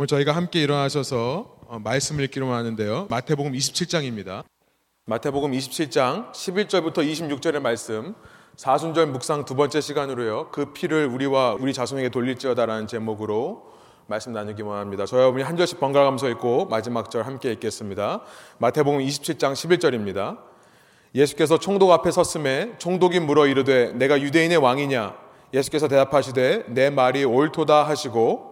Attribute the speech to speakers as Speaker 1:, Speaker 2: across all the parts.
Speaker 1: 오늘 저희가 함께 일어나셔서 어, 말씀을 읽기로 하는데요. 마태복음 27장입니다. 마태복음 27장 11절부터 26절의 말씀 사순절 묵상 두 번째 시간으로요. 그 피를 우리와 우리 자손에게 돌릴지어다라는 제목으로 말씀 나누기 원합니다. 저희 여러분이 한 절씩 번갈아 가면서 읽고 마지막 절 함께 읽겠습니다. 마태복음 27장 11절입니다. 예수께서 총독 앞에 섰음에 총독이 물어 이르되 내가 유대인의 왕이냐 예수께서 대답하시되 내 말이 옳도다 하시고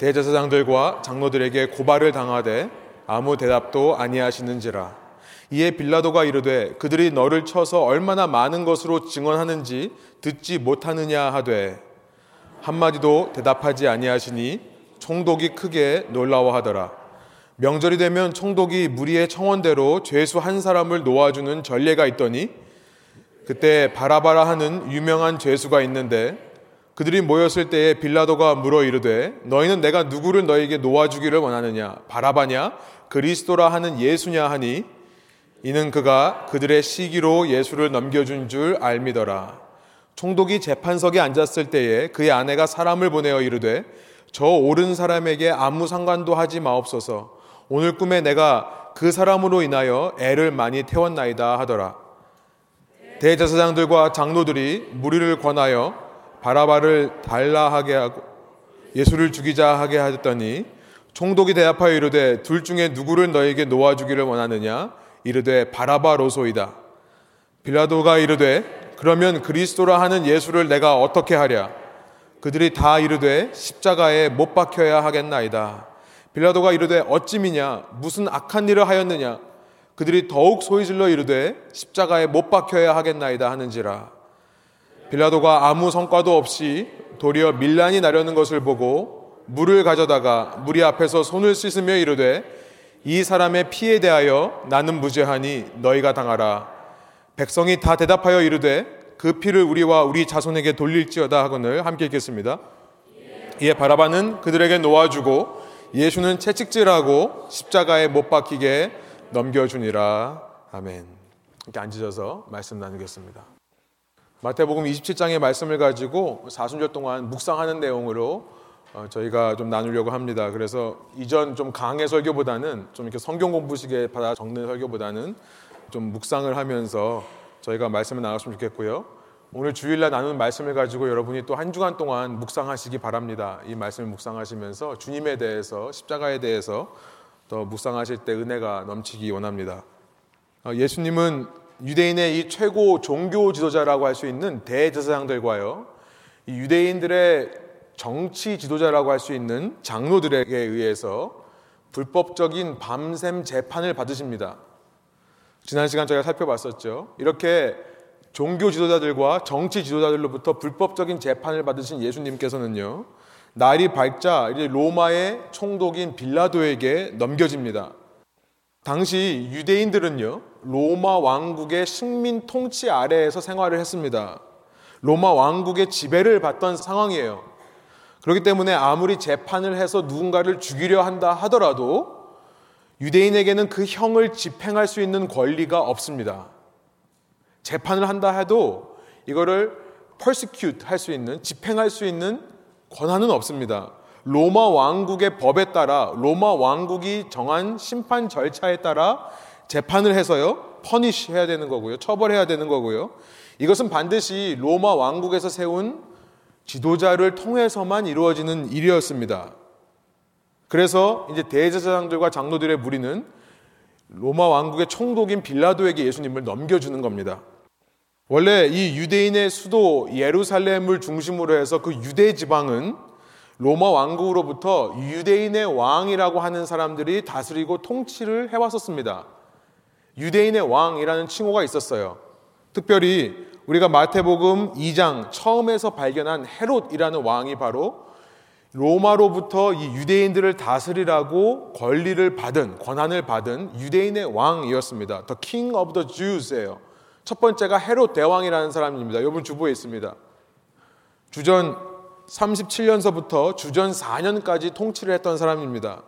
Speaker 1: 대제사장들과 장로들에게 고발을 당하되 아무 대답도 아니하시는지라. 이에 빌라도가 이르되 그들이 너를 쳐서 얼마나 많은 것으로 증언하는지 듣지 못하느냐 하되 한마디도 대답하지 아니하시니 총독이 크게 놀라워하더라. 명절이 되면 총독이 무리의 청원대로 죄수 한 사람을 놓아주는 전례가 있더니 그때 바라바라 하는 유명한 죄수가 있는데 그들이 모였을 때에 빌라도가 물어 이르되 너희는 내가 누구를 너에게 놓아주기를 원하느냐? 바라바냐? 그리스도라 하는 예수냐 하니? 이는 그가 그들의 시기로 예수를 넘겨준 줄 알미더라. 총독이 재판석에 앉았을 때에 그의 아내가 사람을 보내어 이르되 저 옳은 사람에게 아무 상관도 하지 마옵소서. 오늘 꿈에 내가 그 사람으로 인하여 애를 많이 태웠나이다 하더라. 대제사장들과 장로들이 무리를 권하여 바라바를 달라 하게 하고 예수를 죽이자 하게 하였더니 총독이 대답하여 이르되 둘 중에 누구를 너에게 놓아 주기를 원하느냐? 이르되 바라바로소이다. 빌라도가 이르되 그러면 그리스도라 하는 예수를 내가 어떻게 하랴? 그들이 다 이르되 십자가에 못 박혀야 하겠나이다. 빌라도가 이르되 어찌미냐? 무슨 악한 일을 하였느냐? 그들이 더욱 소리질러 이르되 십자가에 못 박혀야 하겠나이다 하는지라 빌라도가 아무 성과도 없이 도리어 밀란이 나려는 것을 보고 물을 가져다가 무리 앞에서 손을 씻으며 이르되 이 사람의 피에 대하여 나는 무죄하니 너희가 당하라. 백성이 다 대답하여 이르되 그 피를 우리와 우리 자손에게 돌릴지어다 하거늘 함께 읽겠습니다. 이에 바라바는 그들에게 놓아주고 예수는 채찍질하고 십자가에 못 박히게 넘겨주니라. 아멘. 이렇게 앉으셔서 말씀 나누겠습니다. 마태복음 27장의 말씀을 가지고 사순절 동안 묵상하는 내용으로 어, 저희가 좀 나누려고 합니다. 그래서 이전 좀 강의 설교보다는 좀 이렇게 성경 공부식에 받아 적는 설교보다는 좀 묵상을 하면서 저희가 말씀을 나눴으면 좋겠고요. 오늘 주일날 나누는 말씀을 가지고 여러분이 또 한 주간 동안 묵상하시기 바랍니다. 이 말씀을 묵상하시면서 주님에 대해서 십자가에 대해서 더 묵상하실 때 은혜가 넘치기 원합니다. 어, 예수님은 유대인의 이 최고 종교 지도자라고 할 수 있는 대제사장들과요, 이 유대인들의 정치 지도자라고 할 수 있는 장로들에게 의해서 불법적인 밤샘 재판을 받으십니다. 지난 시간 저희가 살펴봤었죠. 이렇게 종교 지도자들과 정치 지도자들로부터 불법적인 재판을 받으신 예수님께서는요, 날이 밝자 로마의 총독인 빌라도에게 넘겨집니다. 당시 유대인들은요, 로마 왕국의 식민 통치 아래에서 생활을 했습니다. 로마 왕국의 지배를 받던 상황이에요. 그렇기 때문에 아무리 재판을 해서 누군가를 죽이려 한다 하더라도 유대인에게는 그 형을 집행할 수 있는 권리가 없습니다. 재판을 한다 해도 이거를 persecute 할 수 있는, 집행할 수 있는 권한은 없습니다. 로마 왕국의 법에 따라 로마 왕국이 정한 심판 절차에 따라 재판을 해서요, 퍼니시 해야 되는 거고요. 처벌해야 되는 거고요. 이것은 반드시 로마 왕국에서 세운 지도자를 통해서만 이루어지는 일이었습니다. 그래서 이제 대제사장들과 장로들의 무리는 로마 왕국의 총독인 빌라도에게 예수님을 넘겨주는 겁니다. 원래 이 유대인의 수도 예루살렘을 중심으로 해서 그 유대 지방은 로마 왕국으로부터 유대인의 왕이라고 하는 사람들이 다스리고 통치를 해왔었습니다. 유대인의 왕이라는 칭호가 있었어요. 특별히 우리가 마태복음 2장 처음에서 발견한 헤롯이라는 왕이 바로 로마로부터 이 유대인들을 다스리라고 권리를 받은 권한을 받은 유대인의 왕이었습니다. The King of the Jews예요. 첫 번째가 헤롯 대왕이라는 사람입니다. 여러분 주보에 있습니다. 주전 37년서부터 주전 4년까지 통치를 했던 사람입니다.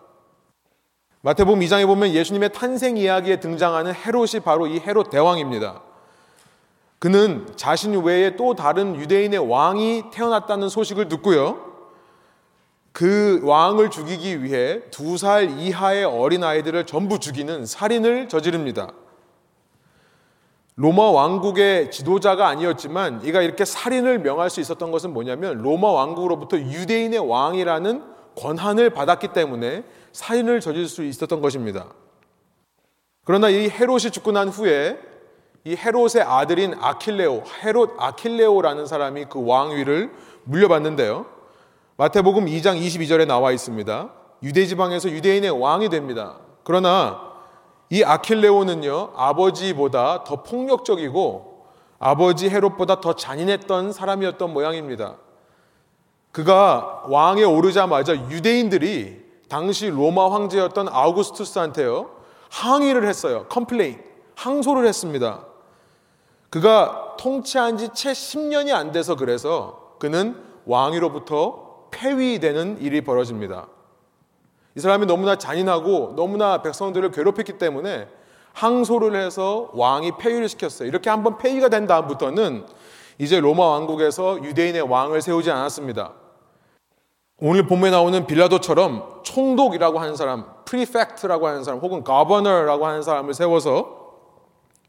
Speaker 1: 마태복음 2장에 보면 예수님의 탄생 이야기에 등장하는 헤롯이 바로 이 헤롯 대왕입니다. 그는 자신 외에 또 다른 유대인의 왕이 태어났다는 소식을 듣고요. 그 왕을 죽이기 위해 두 살 이하의 어린 아이들을 전부 죽이는 살인을 저지릅니다. 로마 왕국의 지도자가 아니었지만 이가 이렇게 살인을 명할 수 있었던 것은 뭐냐면 로마 왕국으로부터 유대인의 왕이라는 권한을 받았기 때문에 살인을 저질 수 있었던 것입니다. 그러나 이 헤롯이 죽고 난 후에 이 헤롯의 아들인 아킬레오, 헤롯 아킬레오라는 사람이 그 왕위를 물려받는데요. 마태복음 2장 22절에 나와 있습니다. 유대 지방에서 유대인의 왕이 됩니다. 그러나 이 아켈라오는요, 아버지보다 더 폭력적이고 아버지 헤롯보다 더 잔인했던 사람이었던 모양입니다. 그가 왕에 오르자마자 유대인들이 당시 로마 황제였던 아우구스투스한테요, 항의를 했어요. complain, 항소를 했습니다. 그가 통치한 지 채 10년이 안 돼서 그래서 그는 왕위로부터 폐위되는 일이 벌어집니다. 이 사람이 너무나 잔인하고 너무나 백성들을 괴롭혔기 때문에 항소를 해서 왕이 폐위를 시켰어요. 이렇게 한번 폐위가 된 다음부터는 이제 로마 왕국에서 유대인의 왕을 세우지 않았습니다. 오늘 본문에 나오는 빌라도처럼 총독이라고 하는 사람, prefect라고 하는 사람, 혹은 governor라고 하는 사람을 세워서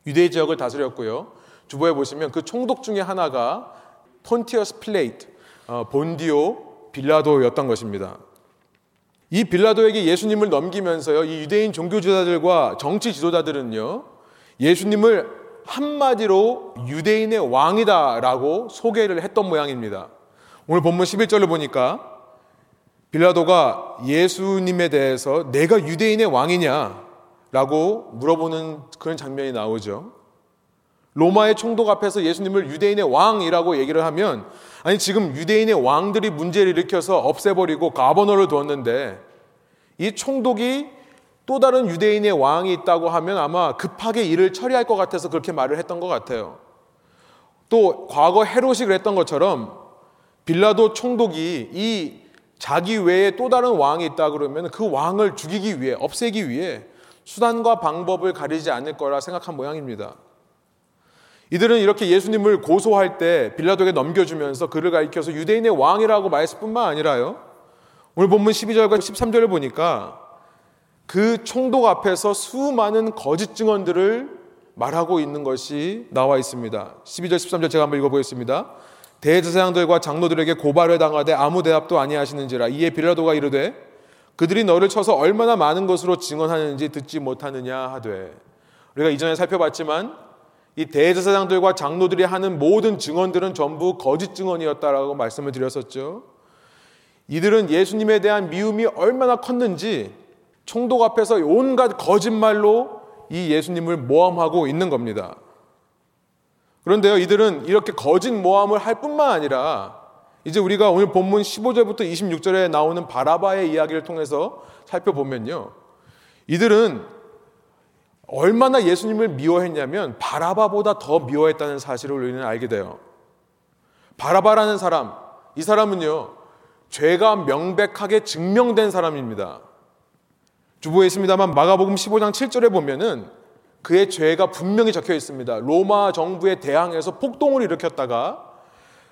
Speaker 1: 유대 지역을 다스렸고요. 주보에 보시면 그 총독 중에 하나가 Pontius Pilate, 어, 본디오 빌라도였던 것입니다. 이 빌라도에게 예수님을 넘기면서요, 이 유대인 종교 지도자들과 정치 지도자들은요, 예수님을 한마디로 유대인의 왕이다라고 소개를 했던 모양입니다. 오늘 본문 11절을 보니까 빌라도가 예수님에 대해서 내가 유대인의 왕이냐 라고 물어보는 그런 장면이 나오죠. 로마의 총독 앞에서 예수님을 유대인의 왕이라고 얘기를 하면 아니 지금 유대인의 왕들이 문제를 일으켜서 없애버리고 가버너를 두었는데 이 총독이 또 다른 유대인의 왕이 있다고 하면 아마 급하게 일을 처리할 것 같아서 그렇게 말을 했던 것 같아요. 또 과거 헤롯이 그랬던 것처럼 빌라도 총독이 이 자기 외에 또 다른 왕이 있다 그러면 그 왕을 죽이기 위해 없애기 위해 수단과 방법을 가리지 않을 거라 생각한 모양입니다. 이들은 이렇게 예수님을 고소할 때 빌라도에게 넘겨주면서 그를 가리켜서 유대인의 왕이라고 말했을 뿐만 아니라요. 오늘 본문 12절과 13절을 보니까 그 총독 앞에서 수많은 거짓 증언들을 말하고 있는 것이 나와 있습니다. 12절 13절 제가 한번 읽어보겠습니다. 대제사장들과 장로들에게 고발을 당하되 아무 대답도 아니하시는지라 이에 빌라도가 이르되 그들이 너를 쳐서 얼마나 많은 것으로 증언하는지 듣지 못하느냐 하되 우리가 이전에 살펴봤지만 이 대제사장들과 장로들이 하는 모든 증언들은 전부 거짓 증언이었다라고 말씀을 드렸었죠. 이들은 예수님에 대한 미움이 얼마나 컸는지 총독 앞에서 온갖 거짓말로 이 예수님을 모함하고 있는 겁니다. 그런데요, 이들은 이렇게 거짓 모함을 할 뿐만 아니라 이제 우리가 오늘 본문 15절부터 26절에 나오는 바라바의 이야기를 통해서 살펴보면요. 이들은 얼마나 예수님을 미워했냐면 바라바보다 더 미워했다는 사실을 우리는 알게 돼요. 바라바라는 사람, 이 사람은요, 죄가 명백하게 증명된 사람입니다. 주보에 있습니다만 마가복음 15장 7절에 보면은 그의 죄가 분명히 적혀 있습니다. 로마 정부에 대항해서 폭동을 일으켰다가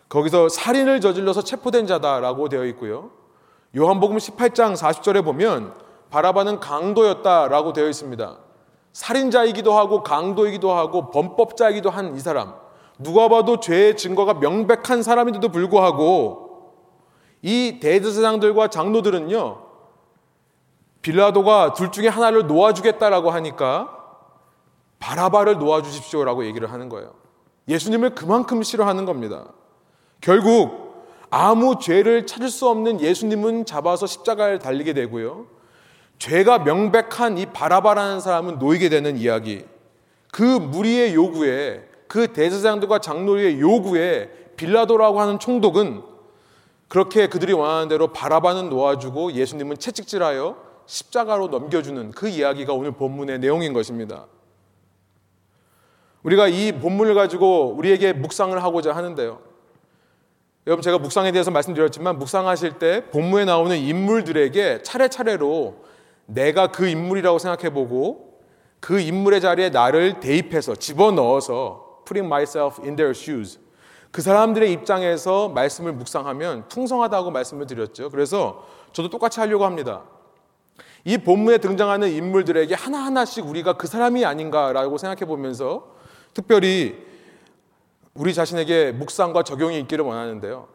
Speaker 1: 거기서 살인을 저질러서 체포된 자다라고 되어 있고요. 요한복음 18장 40절에 보면 바라바는 강도였다라고 되어 있습니다. 살인자이기도 하고 강도이기도 하고 범법자이기도 한 이 사람. 누가 봐도 죄의 증거가 명백한 사람인데도 불구하고 이 대제사장들과 장로들은요. 빌라도가 둘 중에 하나를 놓아주겠다라고 하니까 바라바를 놓아주십시오라고 얘기를 하는 거예요. 예수님을 그만큼 싫어하는 겁니다. 결국 아무 죄를 찾을 수 없는 예수님은 잡아서 십자가에 달리게 되고요. 죄가 명백한 이 바라바라는 사람은 놓이게 되는 이야기. 그 무리의 요구에 그 대제사장들과 장로의 요구에 빌라도라고 하는 총독은 그렇게 그들이 원하는 대로 바라바는 놓아주고 예수님은 채찍질하여 십자가로 넘겨주는 그 이야기가 오늘 본문의 내용인 것입니다. 우리가 이 본문을 가지고 우리에게 묵상을 하고자 하는데요. 여러분 제가 묵상에 대해서 말씀드렸지만 묵상하실 때 본문에 나오는 인물들에게 차례차례로 내가 그 인물이라고 생각해 보고 그 인물의 자리에 나를 대입해서 집어넣어서 putting myself in their shoes 그 사람들의 입장에서 말씀을 묵상하면 풍성하다고 말씀을 드렸죠. 그래서 저도 똑같이 하려고 합니다. 이 본문에 등장하는 인물들에게 하나하나씩 우리가 그 사람이 아닌가라고 생각해 보면서 특별히 우리 자신에게 묵상과 적용이 있기를 원하는데요.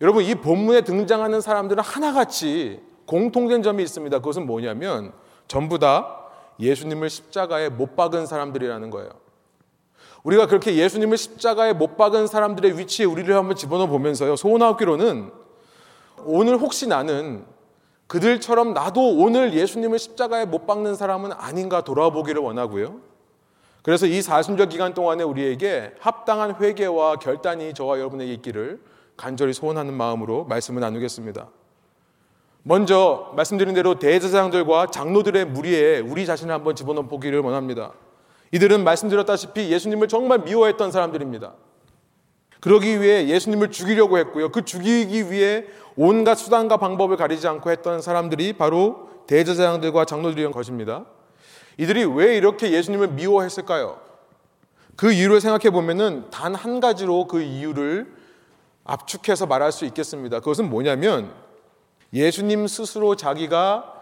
Speaker 1: 여러분, 이 본문에 등장하는 사람들은 하나같이 공통된 점이 있습니다. 그것은 뭐냐면 전부 다 예수님을 십자가에 못 박은 사람들이라는 거예요. 우리가 그렇게 예수님을 십자가에 못 박은 사람들의 위치에 우리를 한번 집어넣어 보면서요. 소원하옵기로는 오늘 혹시 나는 그들처럼 나도 오늘 예수님을 십자가에 못 박는 사람은 아닌가 돌아보기를 원하고요. 그래서 이 사순절 기간 동안에 우리에게 합당한 회개와 결단이 저와 여러분에게 있기를 간절히 소원하는 마음으로 말씀을 나누겠습니다. 먼저 말씀드린 대로 대제사장들과 장로들의 무리에 우리 자신을 한번 집어넣어 보기를 원합니다. 이들은 말씀드렸다시피 예수님을 정말 미워했던 사람들입니다. 그러기 위해 예수님을 죽이려고 했고요. 그 죽이기 위해 온갖 수단과 방법을 가리지 않고 했던 사람들이 바로 대제사장들과 장로들이었던 것입니다. 이들이 왜 이렇게 예수님을 미워했을까요? 그 이유를 생각해 보면은 단 한 가지로 그 이유를 압축해서 말할 수 있겠습니다. 그것은 뭐냐면 예수님 스스로 자기가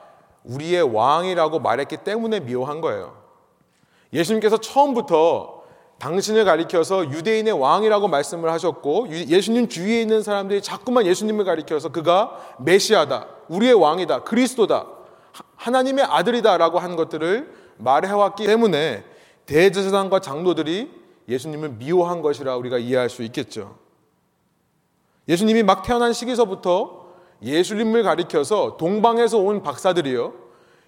Speaker 1: 우리의 왕이라고 말했기 때문에 미워한 거예요. 예수님께서 처음부터 당신을 가리켜서 유대인의 왕이라고 말씀을 하셨고 예수님 주위에 있는 사람들이 자꾸만 예수님을 가리켜서 그가 메시아다, 우리의 왕이다, 그리스도다, 하나님의 아들이다라고 한 것들을 말해왔기 때문에 대제사장과 장로들이 예수님을 미워한 것이라 우리가 이해할 수 있겠죠. 예수님이 막 태어난 시기서부터 예수님을 가리켜서 동방에서 온 박사들이요.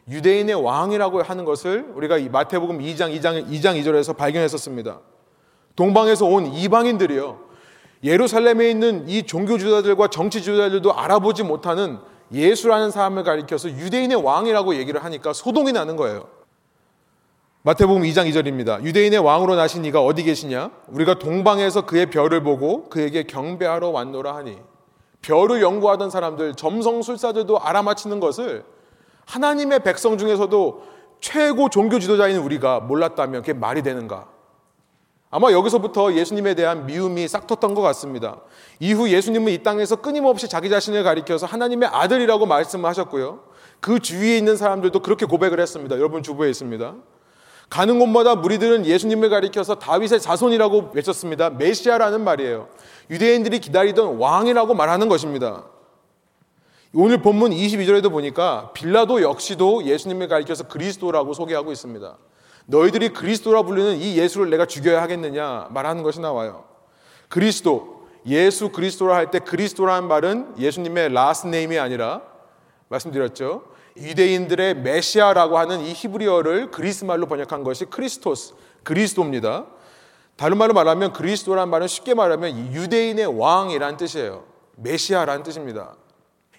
Speaker 1: 유대인의 왕이라고 하는 것을 우리가 마태복음 2장 2장 2장 2절에서 발견했었습니다. 동방에서 온 이방인들이요. 예루살렘에 있는 이 종교 주자들과 정치 주자들도 알아보지 못하는 예수라는 사람을 가리켜서 유대인의 왕이라고 얘기를 하니까 소동이 나는 거예요. 마태복음 2장 2절입니다. 유대인의 왕으로 나신 이가 어디 계시냐? 우리가 동방에서 그의 별을 보고 그에게 경배하러 왔노라 하니 별을 연구하던 사람들, 점성술사들도 알아맞히는 것을 하나님의 백성 중에서도 최고 종교 지도자인 우리가 몰랐다면 그게 말이 되는가? 아마 여기서부터 예수님에 대한 미움이 싹 텄던 것 같습니다. 이후 예수님은 이 땅에서 끊임없이 자기 자신을 가리켜서 하나님의 아들이라고 말씀을 하셨고요. 그 주위에 있는 사람들도 그렇게 고백을 했습니다. 여러분 주부에 있습니다. 가는 곳마다 무리들은 예수님을 가리켜서 다윗의 자손이라고 외쳤습니다. 메시아라는 말이에요. 유대인들이 기다리던 왕이라고 말하는 것입니다. 오늘 본문 22절에도 보니까 빌라도 역시도 예수님을 가리켜서 그리스도라고 소개하고 있습니다. 너희들이 그리스도라 불리는 이 예수를 내가 죽여야 하겠느냐 말하는 것이 나와요. 그리스도, 예수 그리스도라 할 때 그리스도라는 말은 예수님의 last name이 아니라 말씀드렸죠. 유대인들의 메시아라고 하는 이 히브리어를 그리스 말로 번역한 것이 크리스토스, 그리스도입니다. 다른 말로 말하면 그리스도란 말은 쉽게 말하면 유대인의 왕이란 뜻이에요. 메시아라는 뜻입니다.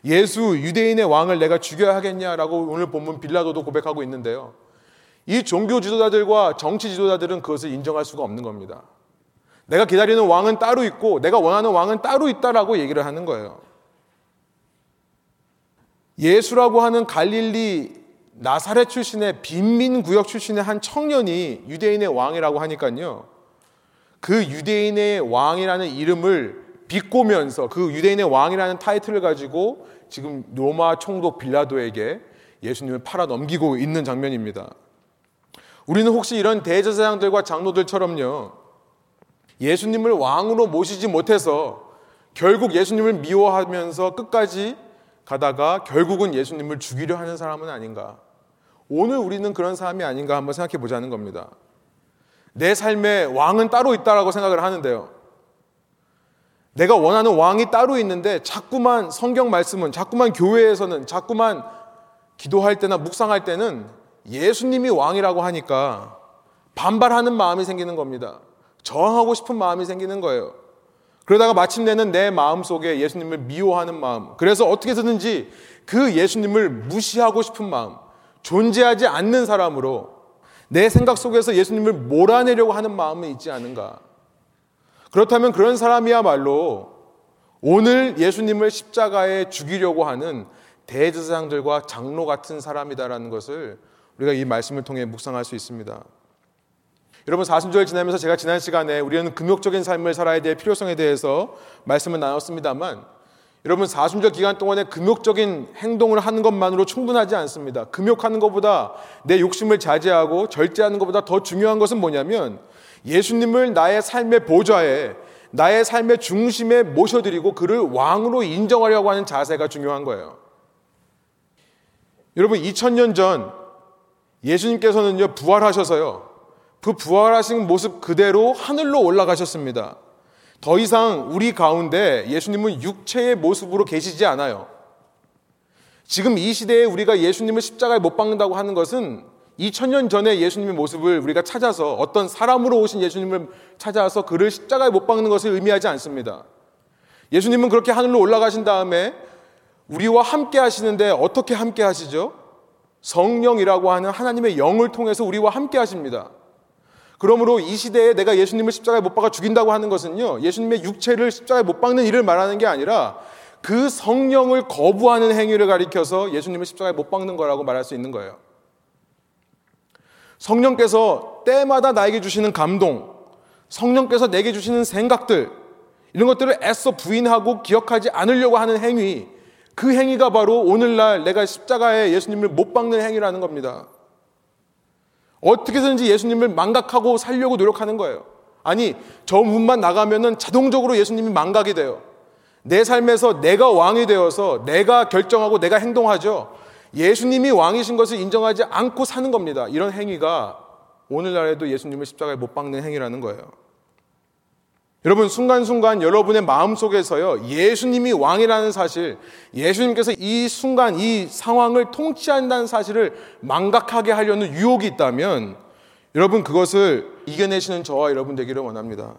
Speaker 1: 예수 유대인의 왕을 내가 죽여야 하겠냐라고 오늘 본문 빌라도도 고백하고 있는데요. 이 종교 지도자들과 정치 지도자들은 그것을 인정할 수가 없는 겁니다. 내가 기다리는 왕은 따로 있고 내가 원하는 왕은 따로 있다라고 얘기를 하는 거예요. 예수라고 하는 갈릴리 나사렛 출신의 빈민 구역 출신의 한 청년이 유대인의 왕이라고 하니까요. 그 유대인의 왕이라는 이름을 비꼬면서 그 유대인의 왕이라는 타이틀을 가지고 지금 로마 총독 빌라도에게 예수님을 팔아 넘기고 있는 장면입니다. 우리는 혹시 이런 대제사장들과 장로들처럼요. 예수님을 왕으로 모시지 못해서 결국 예수님을 미워하면서 끝까지 가다가 결국은 예수님을 죽이려 하는 사람은 아닌가. 오늘 우리는 그런 사람이 아닌가 한번 생각해 보자는 겁니다. 내 삶에 왕은 따로 있다라고 생각을 하는데요. 내가 원하는 왕이 따로 있는데 자꾸만 성경 말씀은 자꾸만 교회에서는 자꾸만 기도할 때나 묵상할 때는 예수님이 왕이라고 하니까 반발하는 마음이 생기는 겁니다. 저항하고 싶은 마음이 생기는 거예요. 그러다가 마침내는 내 마음 속에 예수님을 미워하는 마음. 그래서 어떻게 해서든지 그 예수님을 무시하고 싶은 마음. 존재하지 않는 사람으로 내 생각 속에서 예수님을 몰아내려고 하는 마음이 있지 않은가. 그렇다면 그런 사람이야말로 오늘 예수님을 십자가에 죽이려고 하는 대제사장들과 장로 같은 사람이다라는 것을 우리가 이 말씀을 통해 묵상할 수 있습니다. 여러분 사순절 지나면서 제가 지난 시간에 우리는 금욕적인 삶을 살아야 될 필요성에 대해서 말씀을 나눴습니다만 여러분 사순절 기간 동안에 금욕적인 행동을 하는 것만으로 충분하지 않습니다. 금욕하는 것보다 내 욕심을 자제하고 절제하는 것보다 더 중요한 것은 뭐냐면 예수님을 나의 삶의 보좌에 나의 삶의 중심에 모셔드리고 그를 왕으로 인정하려고 하는 자세가 중요한 거예요. 여러분 2000년 전 예수님께서는요 부활하셔서요 그 부활하신 모습 그대로 하늘로 올라가셨습니다. 더 이상 우리 가운데 예수님은 육체의 모습으로 계시지 않아요. 지금 이 시대에 우리가 예수님을 십자가에 못 박는다고 하는 것은 2000년 전에 예수님의 모습을 우리가 찾아서 어떤 사람으로 오신 예수님을 찾아서 그를 십자가에 못 박는 것을 의미하지 않습니다. 예수님은 그렇게 하늘로 올라가신 다음에 우리와 함께 하시는데 어떻게 함께 하시죠? 성령이라고 하는 하나님의 영을 통해서 우리와 함께 하십니다. 그러므로 이 시대에 내가 예수님을 십자가에 못 박아 죽인다고 하는 것은요, 예수님의 육체를 십자가에 못 박는 일을 말하는 게 아니라 그 성령을 거부하는 행위를 가리켜서 예수님을 십자가에 못 박는 거라고 말할 수 있는 거예요. 성령께서 때마다 나에게 주시는 감동, 성령께서 내게 주시는 생각들, 이런 것들을 애써 부인하고 기억하지 않으려고 하는 행위, 그 행위가 바로 오늘날 내가 십자가에 예수님을 못 박는 행위라는 겁니다. 어떻게든지 예수님을 망각하고 살려고 노력하는 거예요. 아니, 저 문만 나가면은 자동적으로 예수님이 망각이 돼요. 내 삶에서 내가 왕이 되어서 내가 결정하고 내가 행동하죠. 예수님이 왕이신 것을 인정하지 않고 사는 겁니다. 이런 행위가 오늘날에도 예수님을 십자가에 못 박는 행위라는 거예요. 여러분 순간순간 여러분의 마음속에서요 예수님이 왕이라는 사실 예수님께서 이 순간 이 상황을 통치한다는 사실을 망각하게 하려는 유혹이 있다면 여러분 그것을 이겨내시는 저와 여러분 되기를 원합니다.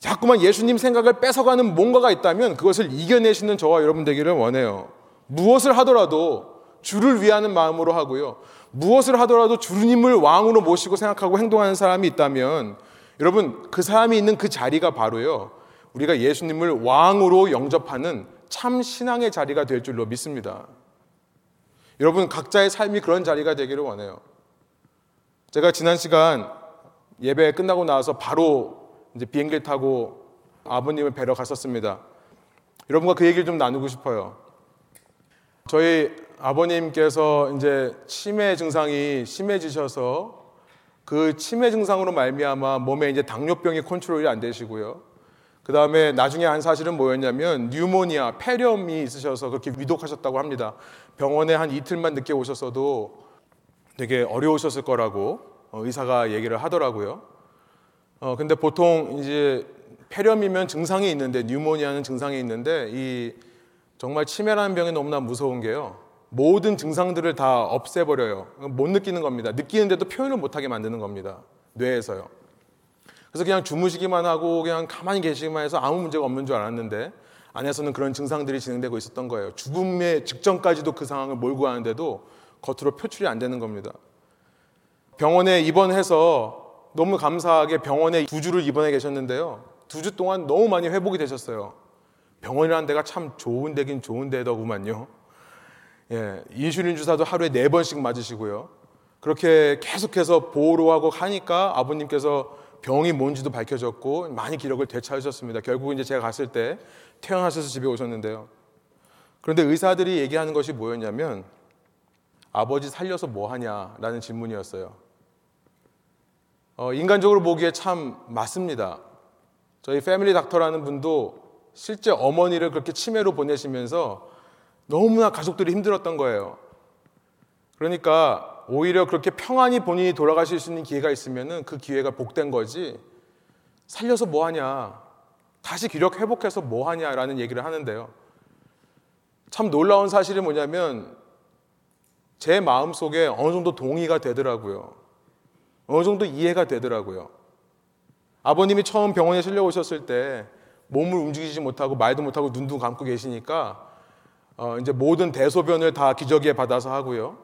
Speaker 1: 자꾸만 예수님 생각을 뺏어가는 뭔가가 있다면 그것을 이겨내시는 저와 여러분 되기를 원해요. 무엇을 하더라도 주를 위하는 마음으로 하고요. 무엇을 하더라도 주님을 왕으로 모시고 생각하고 행동하는 사람이 있다면 여러분 그 사람이 있는 그 자리가 바로요. 우리가 예수님을 왕으로 영접하는 참 신앙의 자리가 될 줄로 믿습니다. 여러분 각자의 삶이 그런 자리가 되기를 원해요. 제가 지난 시간 예배 끝나고 나와서 바로 이제 비행기를 타고 아버님을 뵈러 갔었습니다. 여러분과 그 얘기를 좀 나누고 싶어요. 저희 아버님께서 이제 치매 증상이 심해지셔서 그 치매 증상으로 말미암아 몸에 이제 당뇨병이 컨트롤이 안 되시고요. 그 다음에 나중에 한 사실은 뭐였냐면 뉴모니아, 폐렴이 있으셔서 그렇게 위독하셨다고 합니다. 병원에 한 이틀만 늦게 오셨어도 되게 어려우셨을 거라고 어, 의사가 얘기를 하더라고요. 어, 근데 보통 이제 폐렴이면 증상이 있는데 뉴모니아는 증상이 있는데 이 정말 치매라는 병이 너무나 무서운 게요. 모든 증상들을 다 없애버려요. 못 느끼는 겁니다. 느끼는데도 표현을 못하게 만드는 겁니다. 뇌에서요. 그래서 그냥 주무시기만 하고 그냥 가만히 계시기만 해서 아무 문제가 없는 줄 알았는데 안에서는 그런 증상들이 진행되고 있었던 거예요. 죽음의 직전까지도 그 상황을 몰고 가는데도 겉으로 표출이 안 되는 겁니다. 병원에 입원해서 너무 감사하게 병원에 두 주를 입원해 계셨는데요. 두 주 동안 너무 많이 회복이 되셨어요. 병원이라는 데가 참 좋은 데긴 좋은 데더구만요. 예, 인슐린 주사도 하루에 네 번씩 맞으시고요. 그렇게 계속해서 보호로 하고 하니까 아버님께서 병이 뭔지도 밝혀졌고 많이 기력을 되찾으셨습니다. 결국 이제 제가 갔을 때 퇴원하셔서 집에 오셨는데요. 그런데 의사들이 얘기하는 것이 뭐였냐면 아버지 살려서 뭐 하냐라는 질문이었어요. 어, 인간적으로 보기에 참 맞습니다. 저희 패밀리 닥터라는 분도 실제 어머니를 그렇게 치매로 보내시면서 너무나 가족들이 힘들었던 거예요. 그러니까 오히려 그렇게 평안히 본인이 돌아가실 수 있는 기회가 있으면 그 기회가 복된 거지 살려서 뭐 하냐 다시 기력 회복해서 뭐 하냐라는 얘기를 하는데요. 참 놀라운 사실이 뭐냐면 제 마음 속에 어느 정도 동의가 되더라고요. 어느 정도 이해가 되더라고요. 아버님이 처음 병원에 실려 오셨을 때 몸을 움직이지 못하고 말도 못하고 눈도 감고 계시니까 어, 이제 모든 대소변을 다 기저귀에 받아서 하고요.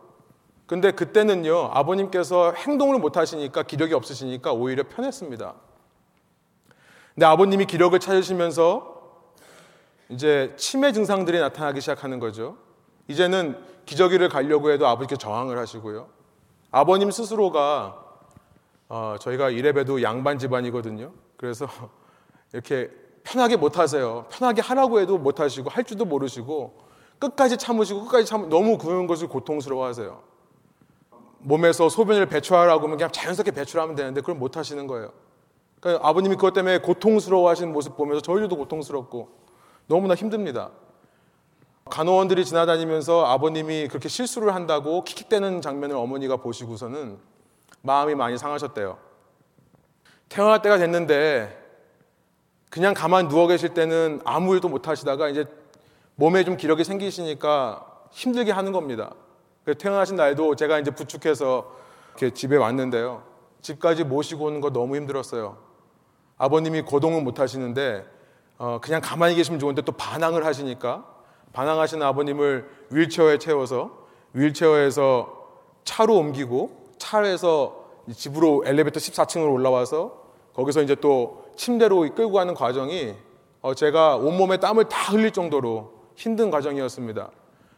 Speaker 1: 근데 그때는요, 아버님께서 행동을 못 하시니까 기력이 없으시니까 오히려 편했습니다. 근데 아버님이 기력을 찾으시면서 이제 치매 증상들이 나타나기 시작하는 거죠. 이제는 기저귀를 가려고 해도 아버지께 저항을 하시고요. 아버님 스스로가 어, 저희가 이래봬도 양반 집안이거든요. 그래서 이렇게 편하게 못 하세요. 편하게 하라고 해도 못 하시고 할 줄도 모르시고 끝까지 참으시고 끝까지 참 너무 그런 것을 고통스러워 하세요. 몸에서 소변을 배출하라고 하면 그냥 자연스럽게 배출하면 되는데 그걸 못 하시는 거예요. 그러니까 아버님이 그것 때문에 고통스러워 하시는 모습 보면서 저희도 고통스럽고 너무나 힘듭니다. 간호원들이 지나다니면서 아버님이 그렇게 실수를 한다고 킥킥대는 장면을 어머니가 보시고서는 마음이 많이 상하셨대요. 태어날 때가 됐는데 그냥 가만 누워 계실 때는 아무 일도 못 하시다가 이제 몸에 좀 기력이 생기시니까 힘들게 하는 겁니다. 태어나신 날도 제가 이제 부축해서 이렇게 집에 왔는데요. 집까지 모시고 오는 거 너무 힘들었어요. 아버님이 거동은 못 하시는데 어, 그냥 가만히 계시면 좋은데 또 반항을 하시니까 반항하시는 아버님을 윌체어에 채워서 윌체어에서 차로 옮기고 차에서 집으로 엘리베이터 14층으로 올라와서 거기서 이제 또 침대로 끌고 가는 과정이 어, 제가 온몸에 땀을 다 흘릴 정도로 힘든 과정이었습니다.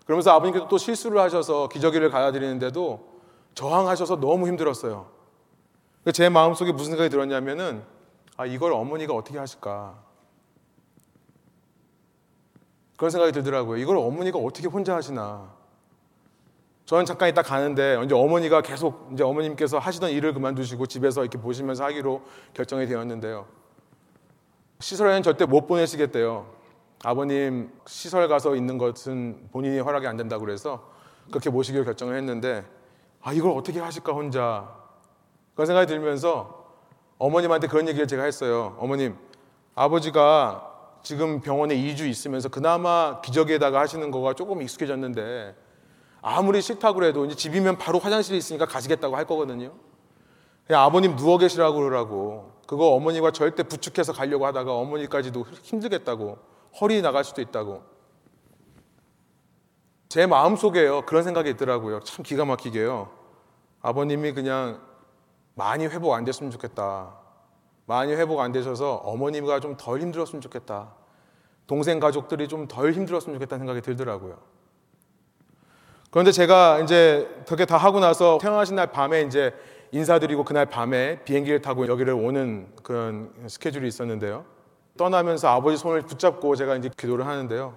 Speaker 1: 그러면서 아버님께서 또 실수를 하셔서 기저귀를 갈아드리는데도 저항하셔서 너무 힘들었어요. 제 마음속에 무슨 생각이 들었냐면은 아, 이걸 어머니가 어떻게 하실까? 그런 생각이 들더라고요. 이걸 어머니가 어떻게 혼자 하시나. 저는 잠깐 있다 가는데 이제 어머니가 계속 이제 어머님께서 하시던 일을 그만두시고 집에서 이렇게 보시면서 하기로 결정이 되었는데요. 시설에는 절대 못 보내시겠대요. 아버님 시설 가서 있는 것은 본인이 허락이 안 된다고 그래서 그렇게 모시기로 결정을 했는데 아 이걸 어떻게 하실까 혼자 그런 생각이 들면서 어머님한테 그런 얘기를 제가 했어요. 어머님 아버지가 지금 병원에 2주 있으면서 그나마 기저귀에다가 하시는 거가 조금 익숙해졌는데 아무리 싫다고 해도 이제 집이면 바로 화장실에 있으니까 가시겠다고 할 거거든요. 그냥 아버님 누워 계시라고 그러라고. 그거 어머니가 절대 부축해서 가려고 하다가 어머니까지도 힘들겠다고. 허리 나갈 수도 있다고. 제 마음 속에요. 그런 생각이 있더라고요. 참 기가 막히게요. 아버님이 그냥 많이 회복 안 됐으면 좋겠다. 많이 회복 안 되셔서 어머님과 좀 덜 힘들었으면 좋겠다. 동생 가족들이 좀 덜 힘들었으면 좋겠다는 생각이 들더라고요. 그런데 제가 이제 그렇게 다 하고 나서 태어나신 날 밤에 이제 인사드리고 그날 밤에 비행기를 타고 여기를 오는 그런 스케줄이 있었는데요. 떠나면서 아버지 손을 붙잡고 제가 이제 기도를 하는데요.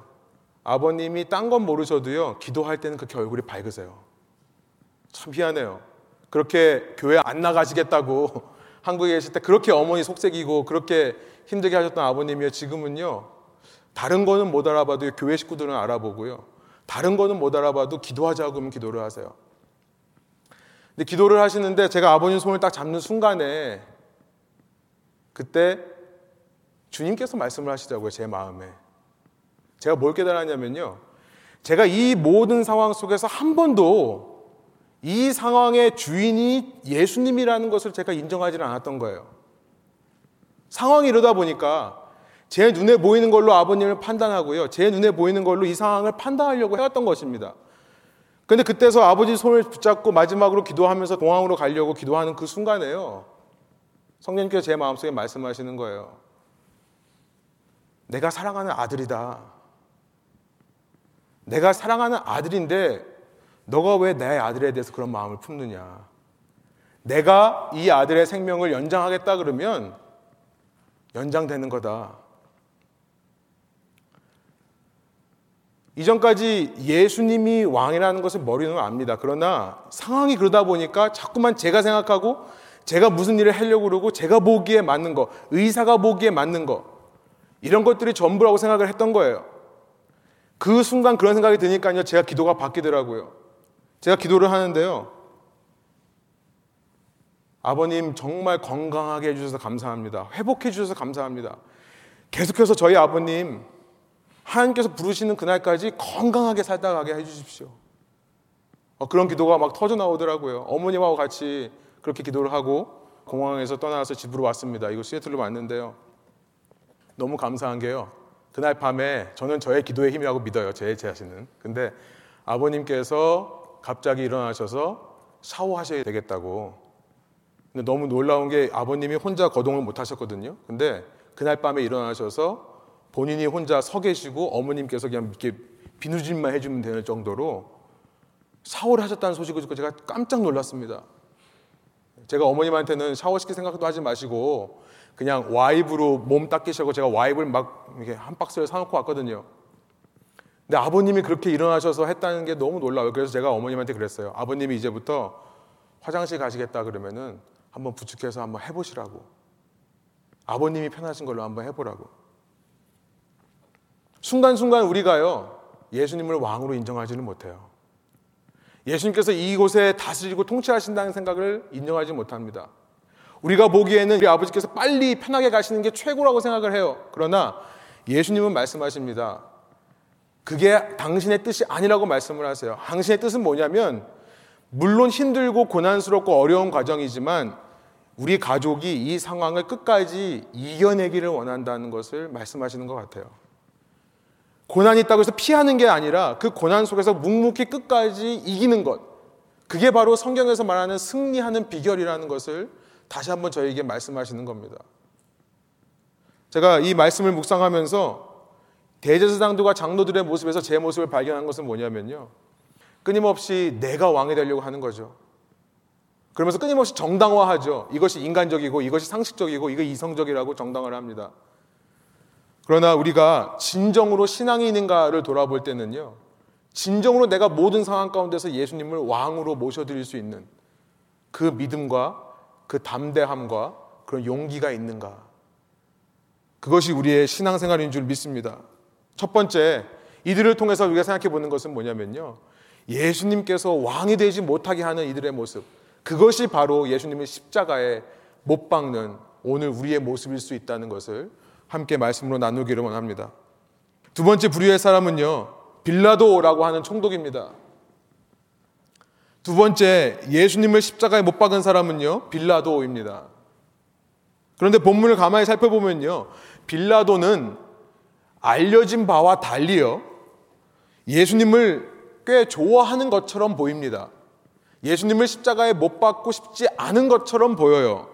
Speaker 1: 아버님이 딴 건 모르셔도요, 기도할 때는 그렇게 얼굴이 밝으세요. 참 희한해요. 그렇게 교회 안 나가시겠다고 한국에 계실 때 그렇게 어머니 속색이고 그렇게 힘들게 하셨던 아버님이요. 지금은요, 다른 거는 못 알아봐도 교회 식구들은 알아보고요. 다른 거는 못 알아봐도 기도하자고 하면 기도를 하세요. 근데 기도를 하시는데 제가 아버님 손을 딱 잡는 순간에 그때 주님께서 말씀을 하시자고요, 제 마음에. 제가 뭘 깨달았냐면요. 제가 이 모든 상황 속에서 한 번도 이 상황의 주인이 예수님이라는 것을 제가 인정하지 않았던 거예요. 상황이 이러다 보니까 제 눈에 보이는 걸로 아버님을 판단하고요. 제 눈에 보이는 걸로 이 상황을 판단하려고 해왔던 것입니다. 근데 그때서 아버지 손을 붙잡고 마지막으로 기도하면서 공항으로 가려고 기도하는 그 순간에요. 성령님께서 제 마음속에 말씀하시는 거예요. 내가 사랑하는 아들이다. 내가 사랑하는 아들인데 너가 왜 내 아들에 대해서 그런 마음을 품느냐? 내가 이 아들의 생명을 연장하겠다 그러면 연장되는 거다. 이전까지 예수님이 왕이라는 것을 머리는 압니다. 그러나 상황이 그러다 보니까 자꾸만 제가 생각하고 제가 무슨 일을 하려고 그러고 제가 보기에 맞는 거, 의사가 보기에 맞는 거, 이런 것들이 전부라고 생각을 했던 거예요. 그 순간 그런 생각이 드니까요, 제가 기도가 바뀌더라고요. 제가 기도를 하는데요. 아버님 정말 건강하게 해주셔서 감사합니다. 회복해 주셔서 감사합니다. 계속해서 저희 아버님 하나님께서 부르시는 그날까지 건강하게 살다 가게 해주십시오. 어, 그런 기도가 막 터져 나오더라고요. 어머님하고 같이 그렇게 기도를 하고 공항에서 떠나서 집으로 왔습니다. 이거 시애틀로 왔는데요. 너무 감사한 게요. 그날 밤에 저는 저의 기도의 힘이라고 믿어요. 제 자신은. 근데 아버님께서 갑자기 일어나셔서 샤워하셔야 되겠다고. 근데 너무 놀라운 게 아버님이 혼자 거동을 못 하셨거든요. 근데 그날 밤에 일어나셔서 본인이 혼자 서 계시고 어머님께서 그냥 이렇게 비누질만 해주면 되는 정도로 샤워를 하셨다는 소식을 듣고 제가 깜짝 놀랐습니다. 제가 어머님한테는 샤워시킬 생각도 하지 마시고 그냥 와이브로 몸 닦이시고 제가 와이브를 막 이렇게 한 박스를 사놓고 왔거든요. 근데 아버님이 그렇게 일어나셔서 했다는 게 너무 놀라워요. 그래서 제가 어머님한테 그랬어요. 아버님이 이제부터 화장실 가시겠다 그러면은 한번 부축해서 한번 해보시라고. 아버님이 편하신 걸로 한번 해보라고. 순간순간 우리가요, 예수님을 왕으로 인정하지는 못해요. 예수님께서 이곳에 다스리고 통치하신다는 생각을 인정하지 못합니다. 우리가 보기에는 우리 아버지께서 빨리 편하게 가시는 게 최고라고 생각을 해요. 그러나 예수님은 말씀하십니다. 그게 당신의 뜻이 아니라고 말씀을 하세요. 당신의 뜻은 뭐냐면, 물론 힘들고 고난스럽고 어려운 과정이지만, 우리 가족이 이 상황을 끝까지 이겨내기를 원한다는 것을 말씀하시는 것 같아요. 고난이 있다고 해서 피하는 게 아니라 그 고난 속에서 묵묵히 끝까지 이기는 것. 그게 바로 성경에서 말하는 승리하는 비결이라는 것을 다시 한번 저에게 말씀하시는 겁니다. 제가 이 말씀을 묵상하면서 대제사장들과 장로들의 모습에서 제 모습을 발견한 것은 뭐냐면요. 끊임없이 내가 왕이 되려고 하는 거죠. 그러면서 끊임없이 정당화하죠. 이것이 인간적이고 이것이 상식적이고 이거 이성적이라고 정당화를 합니다. 그러나 우리가 진정으로 신앙이 있는가를 돌아볼 때는요. 진정으로 내가 모든 상황 가운데서 예수님을 왕으로 모셔드릴 수 있는 그 믿음과 그 담대함과 그런 용기가 있는가. 그것이 우리의 신앙생활인 줄 믿습니다. 첫 번째, 이들을 통해서 우리가 생각해 보는 것은 뭐냐면요. 예수님께서 왕이 되지 못하게 하는 이들의 모습. 그것이 바로 예수님을 십자가에 못 박는 오늘 우리의 모습일 수 있다는 것을 함께 말씀으로 나누기를 원합니다. 두 번째 부류의 사람은요. 빌라도라고 하는 총독입니다. 두 번째 예수님을 십자가에 못 박은 사람은요. 빌라도입니다. 그런데 본문을 가만히 살펴보면요. 빌라도는 알려진 바와 달리요. 예수님을 꽤 좋아하는 것처럼 보입니다. 예수님을 십자가에 못 박고 싶지 않은 것처럼 보여요.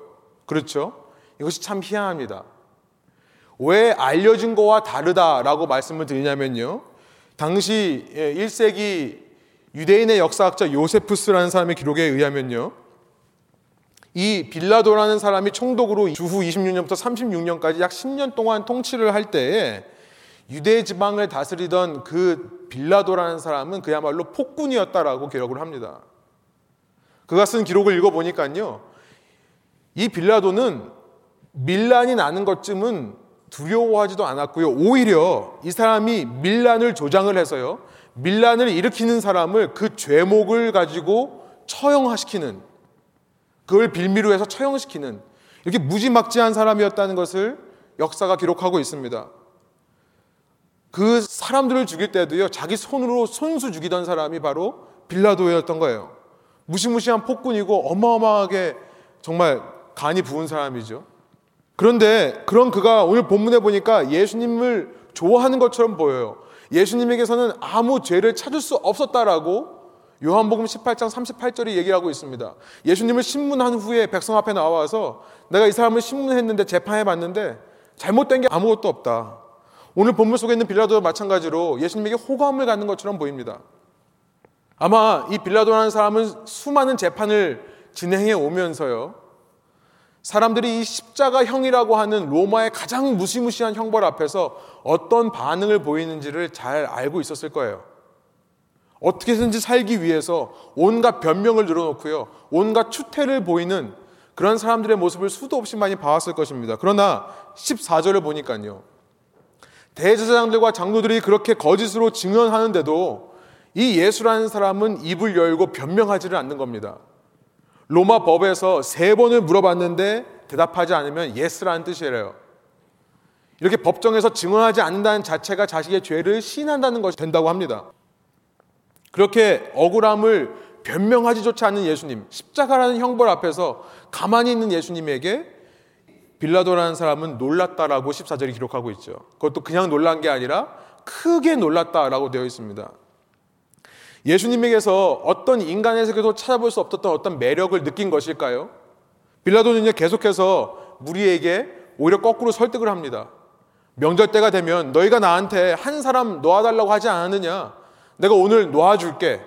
Speaker 1: 그렇죠? 이것이 참 희한합니다. 왜 알려진 거와 다르다라고 말씀을 드리냐면요. 당시 1세기 유대인의 역사학자 요세푸스라는 사람의 기록에 의하면요. 이 빌라도라는 사람이 총독으로 주후 26년부터 36년까지 약 10년 동안 통치를 할 때에 유대 지방을 다스리던 그 빌라도라는 사람은 그야말로 폭군이었다라고 기록을 합니다. 그가 쓴 기록을 읽어보니까요. 이 빌라도는 밀란이 나는 것쯤은 두려워하지도 않았고요. 오히려 이 사람이 밀란을 조장을 해서요. 밀란을 일으키는 사람을 그 죄목을 가지고 처형시키는 그걸 빌미로 해서 처형시키는 이렇게 무지막지한 사람이었다는 것을 역사가 기록하고 있습니다. 그 사람들을 죽일 때도요, 자기 손으로 손수 죽이던 사람이 바로 빌라도였던 거예요. 무시무시한 폭군이고 어마어마하게 정말 간이 부은 사람이죠. 그런데 그런 그가 오늘 본문에 보니까 예수님을 좋아하는 것처럼 보여요. 예수님에게서는 아무 죄를 찾을 수 없었다라고 요한복음 18장 38절이 얘기하고 있습니다. 예수님을 신문한 후에 백성 앞에 나와서 내가 이 사람을 신문했는데 재판해 봤는데 잘못된 게 아무것도 없다. 오늘 본문 속에 있는 빌라도도 마찬가지로 예수님에게 호감을 갖는 것처럼 보입니다. 아마 이 빌라도라는 사람은 수많은 재판을 진행해 오면서요. 사람들이 이 십자가형이라고 하는 로마의 가장 무시무시한 형벌 앞에서 어떤 반응을 보이는지를 잘 알고 있었을 거예요. 어떻게든지 살기 위해서 온갖 변명을 늘어놓고요. 온갖 추태를 보이는 그런 사람들의 모습을 수도 없이 많이 봐왔을 것입니다. 그러나 14절을 보니까요. 대제사장들과 장로들이 그렇게 거짓으로 증언하는데도 이 예수라는 사람은 입을 열고 변명하지를 않는 겁니다. 로마 법에서 세 번을 물어봤는데 대답하지 않으면 yes라는 뜻이래요. 이렇게 법정에서 증언하지 않는다는 자체가 자신의 죄를 시인한다는 것이 된다고 합니다. 그렇게 억울함을 변명하지조차 않는 예수님, 십자가라는 형벌 앞에서 가만히 있는 예수님에게 빌라도라는 사람은 놀랐다라고 14절이 기록하고 있죠. 그것도 그냥 놀란 게 아니라 크게 놀랐다라고 되어 있습니다. 예수님에게서 어떤 인간에게도 찾아볼 수 없었던 어떤 매력을 느낀 것일까요? 빌라도는요 계속해서 무리에게 오히려 거꾸로 설득을 합니다. 명절 때가 되면 너희가 나한테 한 사람 놓아달라고 하지 않았느냐? 내가 오늘 놓아줄게.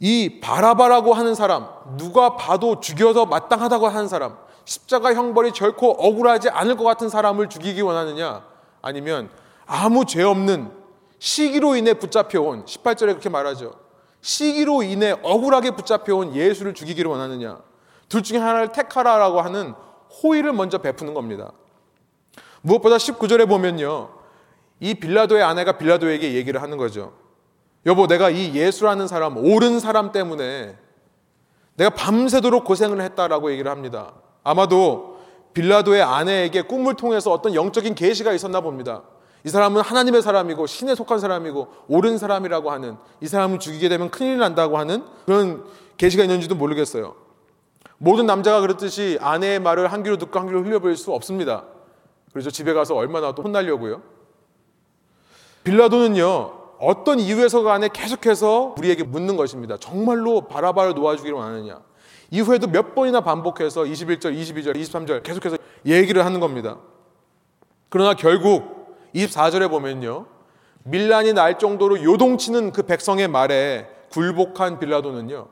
Speaker 1: 이 바라바라고 하는 사람, 누가 봐도 죽여서 마땅하다고 하는 사람, 십자가 형벌이 결코 억울하지 않을 것 같은 사람을 죽이기 원하느냐? 아니면 아무 죄 없는 시기로 인해 붙잡혀온 18절에 그렇게 말하죠. 시기로 인해 억울하게 붙잡혀온 예수를 죽이기를 원하느냐? 둘 중에 하나를 택하라라고 하는 호의를 먼저 베푸는 겁니다. 무엇보다 19절에 보면요. 이 빌라도의 아내가 빌라도에게 얘기를 하는 거죠. 여보, 내가 이 예수라는 사람, 옳은 사람 때문에 내가 밤새도록 고생을 했다라고 얘기를 합니다. 아마도 빌라도의 아내에게 꿈을 통해서 어떤 영적인 계시가 있었나 봅니다. 이 사람은 하나님의 사람이고 신에 속한 사람이고 옳은 사람이라고 하는 이 사람을 죽이게 되면 큰일 난다고 하는 그런 계시가 있는지도 모르겠어요. 모든 남자가 그렇듯이 아내의 말을 한 귀로 듣고 한 귀로 흘려버릴 수 없습니다. 그래서 집에 가서 얼마나 또 혼나려고요. 빌라도는요, 어떤 이유에서 간에 계속해서 우리에게 묻는 것입니다. 정말로 바라바를 놓아주기를 원하느냐. 이후에도 몇 번이나 반복해서 21절, 22절, 23절 계속해서 얘기를 하는 겁니다. 그러나 결국 24절에 보면요. 밀란이 날 정도로 요동치는 그 백성의 말에 굴복한 빌라도는요.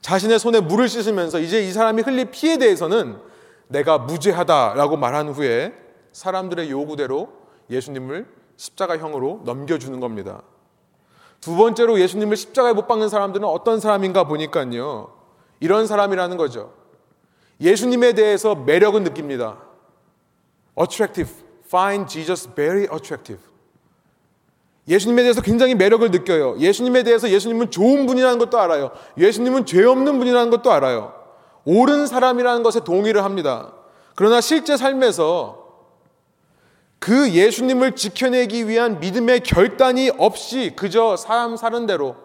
Speaker 1: 자신의 손에 물을 씻으면서 이제 이 사람이 흘릴 피에 대해서는 내가 무죄하다라고 말한 후에 사람들의 요구대로 예수님을 십자가형으로 넘겨주는 겁니다. 두 번째로 예수님을 십자가에 못 박는 사람들은 어떤 사람인가 보니까요. 이런 사람이라는 거죠. 예수님에 대해서 매력은 느낍니다. attractive. Find Jesus very attractive. 예수님에 대해서 굉장히 매력을 느껴요. 예수님에 대해서 예수님은 좋은 분이라는 것도 알아요. 예수님은 죄 없는 분이라는 것도 알아요. 옳은 사람이라는 것에 동의를 합니다. 그러나 실제 삶에서 그 예수님을 지켜내기 위한 믿음의 결단이 없이 그저 사람 사는 대로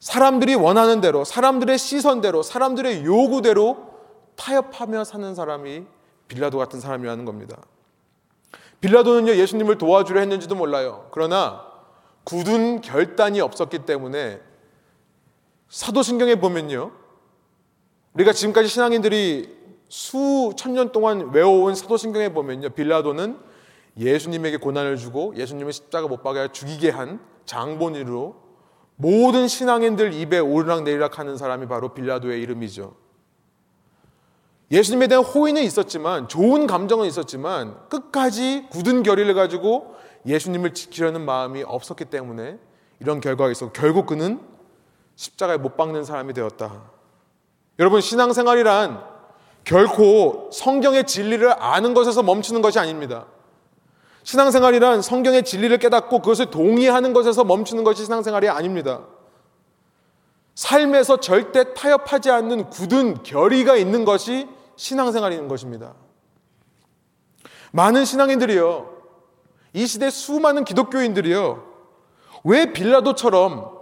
Speaker 1: 사람들이 원하는 대로 사람들의 시선대로 사람들의 요구대로 타협하며 사는 사람이 빌라도 같은 사람이라는 겁니다. 빌라도는요 예수님을 도와주려 했는지도 몰라요. 그러나 굳은 결단이 없었기 때문에 사도신경에 보면요 우리가 지금까지 신앙인들이 수천 년 동안 외워온 사도신경에 보면요. 빌라도는 예수님에게 고난을 주고 예수님을 십자가 못 박아 죽이게 한 장본인으로 모든 신앙인들 입에 오르락 내리락 하는 사람이 바로 빌라도의 이름이죠. 예수님에 대한 호의는 있었지만 좋은 감정은 있었지만 끝까지 굳은 결의를 가지고 예수님을 지키려는 마음이 없었기 때문에 이런 결과가 있었고 결국 그는 십자가에 못 박는 사람이 되었다. 여러분 신앙생활이란 결코 성경의 진리를 아는 것에서 멈추는 것이 아닙니다. 신앙생활이란 성경의 진리를 깨닫고 그것을 동의하는 것에서 멈추는 것이 신앙생활이 아닙니다. 삶에서 절대 타협하지 않는 굳은 결의가 있는 것이 신앙생활인 것입니다. 많은 신앙인들이요. 이 시대 수많은 기독교인들이요. 왜 빌라도처럼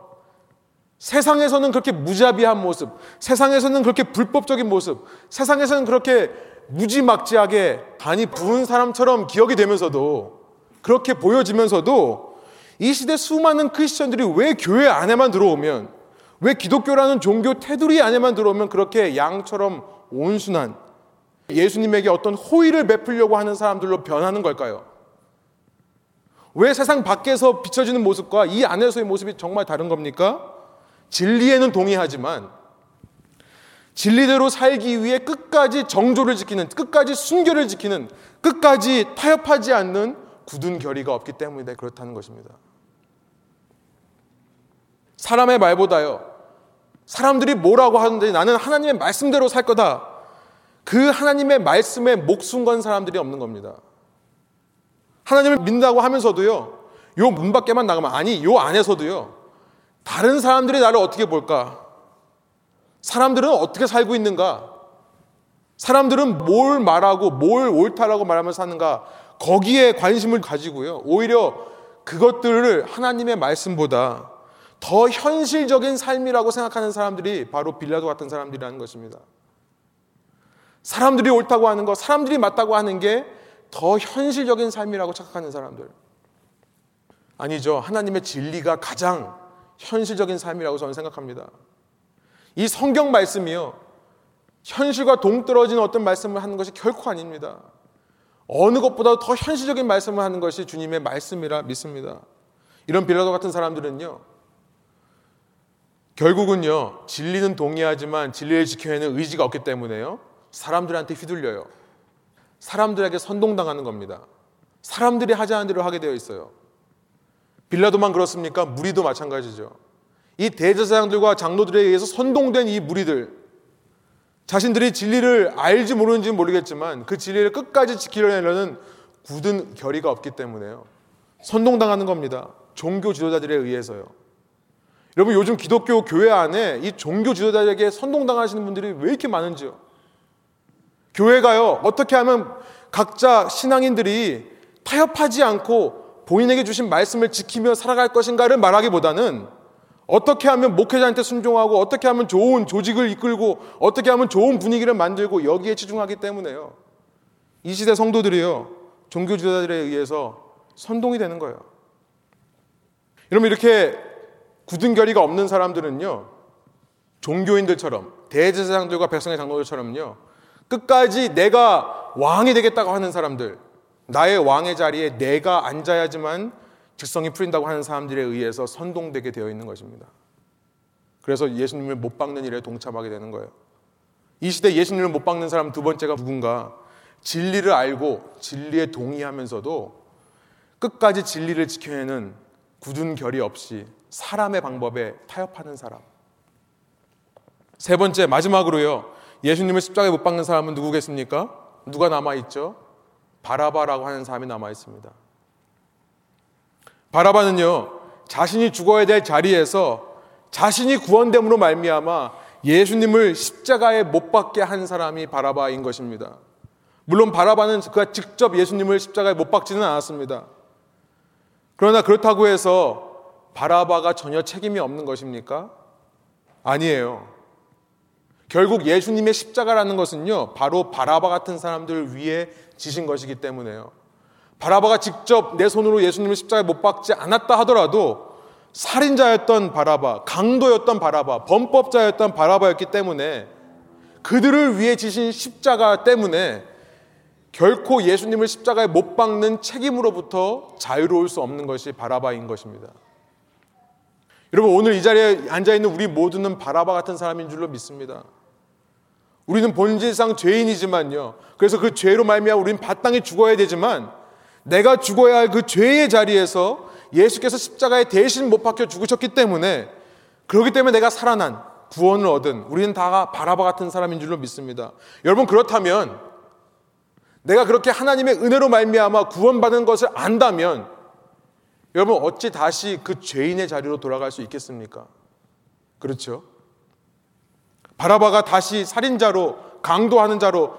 Speaker 1: 세상에서는 그렇게 무자비한 모습, 세상에서는 그렇게 불법적인 모습, 세상에서는 그렇게 무지막지하게 간이 부은 사람처럼 기억이 되면서도 그렇게 보여지면서도 이 시대 수많은 크리스천들이 왜 교회 안에만 들어오면 왜 기독교라는 종교 테두리 안에만 들어오면 그렇게 양처럼 온순한 예수님에게 어떤 호의를 베풀려고 하는 사람들로 변하는 걸까요? 왜 세상 밖에서 비춰지는 모습과 이 안에서의 모습이 정말 다른 겁니까? 진리에는 동의하지만 진리대로 살기 위해 끝까지 정조를 지키는, 끝까지 순결을 지키는, 끝까지 타협하지 않는 굳은 결의가 없기 때문에 그렇다는 것입니다. 사람의 말보다요, 사람들이 뭐라고 하는데 나는 하나님의 말씀대로 살 거다. 그 하나님의 말씀에 목숨 건 사람들이 없는 겁니다. 하나님을 믿는다고 하면서도요, 요 문 밖에만 나가면, 아니, 요 안에서도요, 다른 사람들이 나를 어떻게 볼까? 사람들은 어떻게 살고 있는가? 사람들은 뭘 말하고 뭘 옳다라고 말하면서 사는가? 거기에 관심을 가지고요. 오히려 그것들을 하나님의 말씀보다 더 현실적인 삶이라고 생각하는 사람들이 바로 빌라도 같은 사람들이라는 것입니다. 사람들이 옳다고 하는 것, 사람들이 맞다고 하는 게 더 현실적인 삶이라고 착각하는 사람들. 아니죠. 하나님의 진리가 가장 현실적인 삶이라고 저는 생각합니다. 이 성경 말씀이요. 현실과 동떨어진 어떤 말씀을 하는 것이 결코 아닙니다. 어느 것보다 더 현실적인 말씀을 하는 것이 주님의 말씀이라 믿습니다. 이런 빌라도 같은 사람들은요. 결국은요. 진리는 동의하지만 진리를 지켜내는 의지가 없기 때문에요. 사람들한테 휘둘려요. 사람들에게 선동당하는 겁니다. 사람들이 않은 대로 하게 되어 있어요. 빌라도만 그렇습니까? 무리도 마찬가지죠. 이 대제사장들과 장로들에 의해서 선동된 이 무리들, 자신들이 진리를 알지 모르는지 모르겠지만 그 진리를 끝까지 지키려는 굳은 결의가 없기 때문에요. 선동당하는 겁니다. 종교 지도자들에 의해서요. 여러분 요즘 기독교 교회 안에 이 종교 지도자에게 선동당하시는 분들이 왜 이렇게 많은지요? 교회가요 어떻게 하면 각자 신앙인들이 타협하지 않고 본인에게 주신 말씀을 지키며 살아갈 것인가를 말하기보다는 어떻게 하면 목회자한테 순종하고 어떻게 하면 좋은 조직을 이끌고 어떻게 하면 좋은 분위기를 만들고 여기에 치중하기 때문에요. 이 시대 성도들이요. 종교 지도자들에 의해서 선동이 되는 거예요. 여러분 이렇게 굳은 결의가 없는 사람들은요. 종교인들처럼 대제사장들과 백성의 장로들처럼요. 끝까지 내가 왕이 되겠다고 하는 사람들, 나의 왕의 자리에 내가 앉아야지만 직성이 풀린다고 하는 사람들에 의해서 선동되게 되어 있는 것입니다. 그래서 예수님을 못 박는 일에 동참하게 되는 거예요. 이 시대 예수님을 못 박는 사람 두 번째가 누군가 진리를 알고 진리에 동의하면서도 끝까지 진리를 지켜내는 굳은 결이 없이 사람의 방법에 타협하는 사람. 세 번째 마지막으로요. 예수님을 십자가에 못 박는 사람은 누구겠습니까? 누가 남아 있죠? 바라바라고 하는 사람이 남아 있습니다. 바라바는요. 자신이 죽어야 될 자리에서 자신이 구원됨으로 말미암아 예수님을 십자가에 못 박게 한 사람이 바라바인 것입니다. 물론 바라바는 그가 직접 예수님을 십자가에 못 박지는 않았습니다. 그러나 그렇다고 해서 바라바가 전혀 책임이 없는 것입니까? 아니에요. 결국 예수님의 십자가라는 것은요, 바로 바라바 같은 사람들 위에 지신 것이기 때문에요. 바라바가 직접 내 손으로 예수님을 십자가에 못 박지 않았다 하더라도 살인자였던 바라바, 강도였던 바라바, 범법자였던 바라바였기 때문에 그들을 위해 지신 십자가 때문에 결코 예수님을 십자가에 못 박는 책임으로부터 자유로울 수 없는 것이 바라바인 것입니다. 여러분 오늘 이 자리에 앉아 있는 우리 모두는 바라바 같은 사람인 줄로 믿습니다. 우리는 본질상 죄인이지만요. 그래서 그 죄로 말미암아 우리는 바땅에 죽어야 되지만 내가 죽어야 할 그 죄의 자리에서 예수께서 십자가에 대신 못 박혀 죽으셨기 때문에 그렇기 때문에 내가 살아난 구원을 얻은 우리는 다 바라바 같은 사람인 줄로 믿습니다. 여러분 그렇다면 내가 그렇게 하나님의 은혜로 말미암아 구원받은 것을 안다면 여러분 어찌 다시 그 죄인의 자리로 돌아갈 수 있겠습니까? 그렇죠? 바라바가 다시 살인자로 강도하는 자로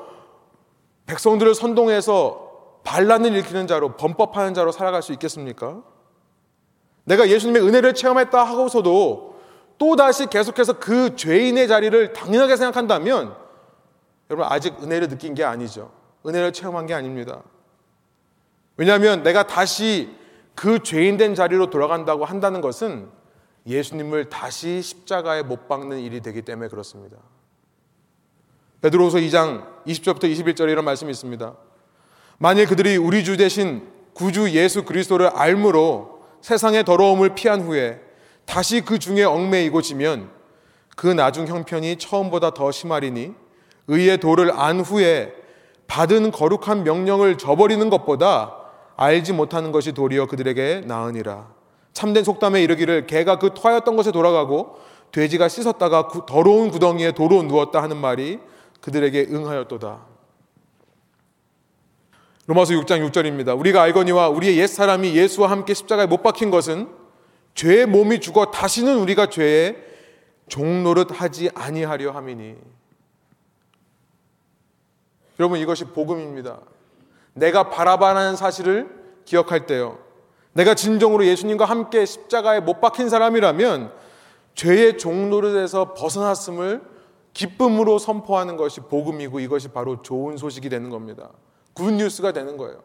Speaker 1: 백성들을 선동해서 반란을 일으키는 자로 범법하는 자로 살아갈 수 있겠습니까? 내가 예수님의 은혜를 체험했다 하고서도 또 다시 계속해서 그 죄인의 자리를 당연하게 생각한다면 여러분 아직 은혜를 느낀 게 아니죠. 은혜를 체험한 게 아닙니다. 왜냐하면 내가 다시 그 죄인 된 자리로 돌아간다고 한다는 것은 예수님을 다시 십자가에 못 박는 일이 되기 때문에 그렇습니다. 베드로후서 2장 20절부터 21절에 이런 말씀이 있습니다. 만일 그들이 우리 주 대신 구주 예수 그리스도를 알므로 세상의 더러움을 피한 후에 다시 그 중에 얽매이고 지면 그 나중 형편이 처음보다 더 심하리니 의의 도를 안 후에 받은 거룩한 명령을 저버리는 것보다 알지 못하는 것이 도리어 그들에게 나으니라. 참된 속담에 이르기를 개가 그 토하였던 곳에 돌아가고 돼지가 씻었다가 더러운 구덩이에 도로 누웠다 하는 말이 그들에게 응하였도다. 로마서 6장 6절입니다. 우리가 알거니와 우리의 옛 사람이 예수와 함께 십자가에 못 박힌 것은 죄의 몸이 죽어 다시는 우리가 죄의 종노릇 하지 아니하려 함이니. 여러분 이것이 복음입니다. 내가 바라바라는 사실을 기억할 때요. 내가 진정으로 예수님과 함께 십자가에 못 박힌 사람이라면 죄의 종노릇에서 벗어났음을 기쁨으로 선포하는 것이 복음이고 이것이 바로 좋은 소식이 되는 겁니다. 굿뉴스가 되는 거예요.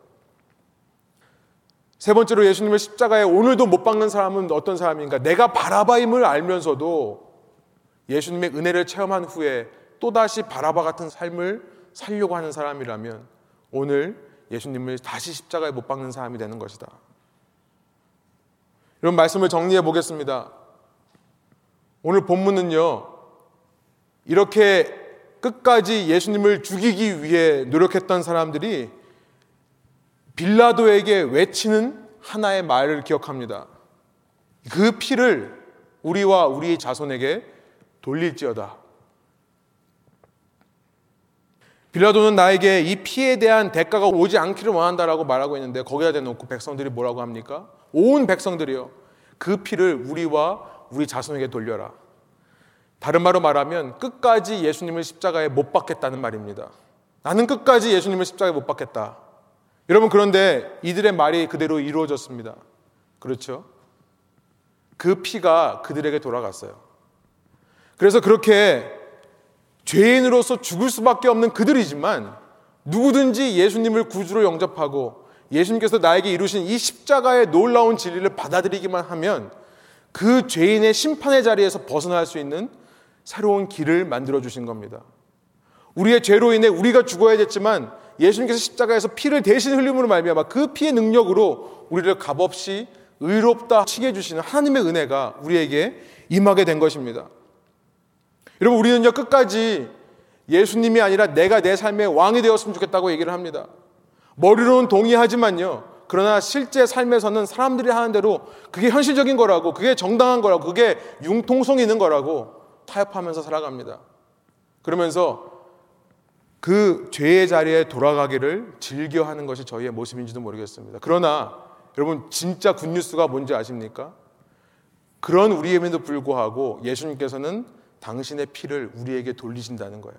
Speaker 1: 세 번째로 예수님을 십자가에 오늘도 못 박는 사람은 어떤 사람인가? 내가 바라바임을 알면서도 예수님의 은혜를 체험한 후에 또다시 바라바 같은 삶을 살려고 하는 사람이라면 오늘 예수님을 다시 십자가에 못 박는 사람이 되는 것이다. 이런 말씀을 정리해 보겠습니다. 오늘 본문은요, 이렇게 끝까지 예수님을 죽이기 위해 노력했던 사람들이 빌라도에게 외치는 하나의 말을 기억합니다. 그 피를 우리와 우리의 자손에게 돌릴지어다. 빌라도는 나에게 이 피에 대한 대가가 오지 않기를 원한다라고 말하고 있는데 거기다 대놓고 백성들이 뭐라고 합니까? 온 백성들이요. 그 피를 우리와 우리 자손에게 돌려라. 다른 말로 말하면 끝까지 예수님을 십자가에 못 박겠다는 말입니다. 나는 끝까지 예수님을 십자가에 못 박겠다. 여러분 그런데 이들의 말이 그대로 이루어졌습니다. 그렇죠? 그 피가 그들에게 돌아갔어요. 그래서 그렇게 죄인으로서 죽을 수밖에 없는 그들이지만 누구든지 예수님을 구주로 영접하고 예수님께서 나에게 이루신 이 십자가의 놀라운 진리를 받아들이기만 하면 그 죄인의 심판의 자리에서 벗어날 수 있는 새로운 길을 만들어 주신 겁니다. 우리의 죄로 인해 우리가 죽어야 됐지만 예수님께서 십자가에서 피를 대신 흘림으로 말미암아 그 피의 능력으로 우리를 값없이 의롭다 치게 주시는 하나님의 은혜가 우리에게 임하게 된 것입니다. 여러분 우리는요 끝까지 예수님이 아니라 내가 내 삶의 왕이 되었으면 좋겠다고 얘기를 합니다. 머리로는 동의하지만요. 그러나 실제 삶에서는 사람들이 하는 대로 그게 현실적인 거라고, 그게 정당한 거라고, 그게 융통성 있는 거라고 타협하면서 살아갑니다. 그러면서 그 죄의 자리에 돌아가기를 즐겨하는 것이 저희의 모습인지도 모르겠습니다. 그러나 여러분 진짜 굿뉴스가 뭔지 아십니까? 그런 우리에도 불구하고 예수님께서는 당신의 피를 우리에게 돌리신다는 거예요.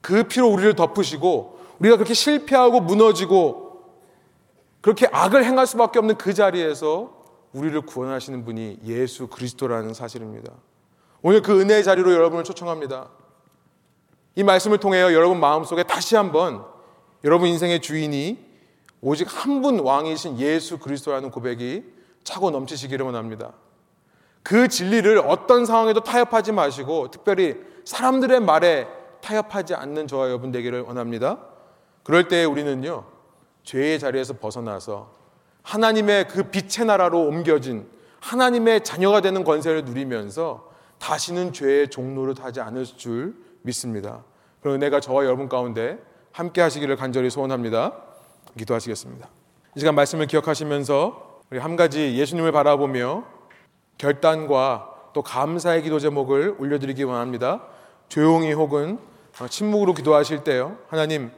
Speaker 1: 그 피로 우리를 덮으시고 우리가 그렇게 실패하고 무너지고 그렇게 악을 행할 수밖에 없는 그 자리에서 우리를 구원하시는 분이 예수 그리스도라는 사실입니다. 오늘 그 은혜의 자리로 여러분을 초청합니다. 이 말씀을 통해 여러분 마음속에 다시 한번 여러분 인생의 주인이 오직 한 분 왕이신 예수 그리스도라는 고백이 차고 넘치시기를 원합니다. 그 진리를 어떤 상황에도 타협하지 마시고 특별히 사람들의 말에 타협하지 않는 저와 여러분 되기를 원합니다. 그럴 때 우리는요, 죄의 자리에서 벗어나서 하나님의 그 빛의 나라로 옮겨진 하나님의 자녀가 되는 권세를 누리면서 다시는 죄의 종로를 타지 않을 줄 믿습니다. 그럼 은혜가 저와 여러분 가운데 함께 하시기를 간절히 소원합니다. 기도하시겠습니다. 이 시간 말씀을 기억하시면서 우리 한 가지 예수님을 바라보며 결단과 또 감사의 기도 제목을 올려드리기 원합니다. 조용히 혹은 침묵으로 기도하실 때요. 하나님,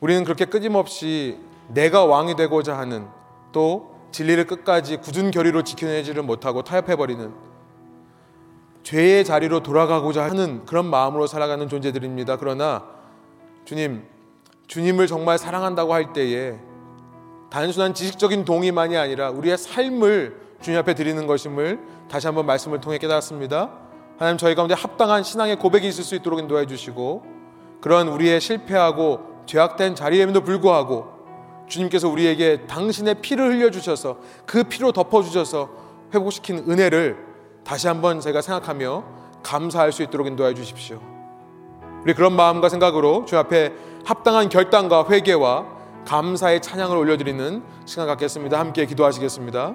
Speaker 1: 우리는 그렇게 끊임없이 내가 왕이 되고자 하는 또 진리를 끝까지 굳은 결의로 지켜내지를 못하고 타협해버리는 죄의 자리로 돌아가고자 하는 그런 마음으로 살아가는 존재들입니다. 그러나 주님, 주님을 정말 사랑한다고 할 때에 단순한 지식적인 동의만이 아니라 우리의 삶을 주님 앞에 드리는 것임을 다시 한번 말씀을 통해 깨달았습니다. 하나님 저희 가운데 합당한 신앙의 고백이 있을 수 있도록 인도해 주시고 그런 우리의 실패하고 죄악된 자리에도 불구하고 주님께서 우리에게 당신의 피를 흘려 주셔서 그 피로 덮어 주셔서 회복시킨 은혜를 다시 한번 제가 생각하며 감사할 수 있도록 인도해 주십시오. 우리 그런 마음과 생각으로 주 앞에 합당한 결단과 회개와 감사의 찬양을 올려드리는 시간 갖겠습니다. 함께 기도하시겠습니다.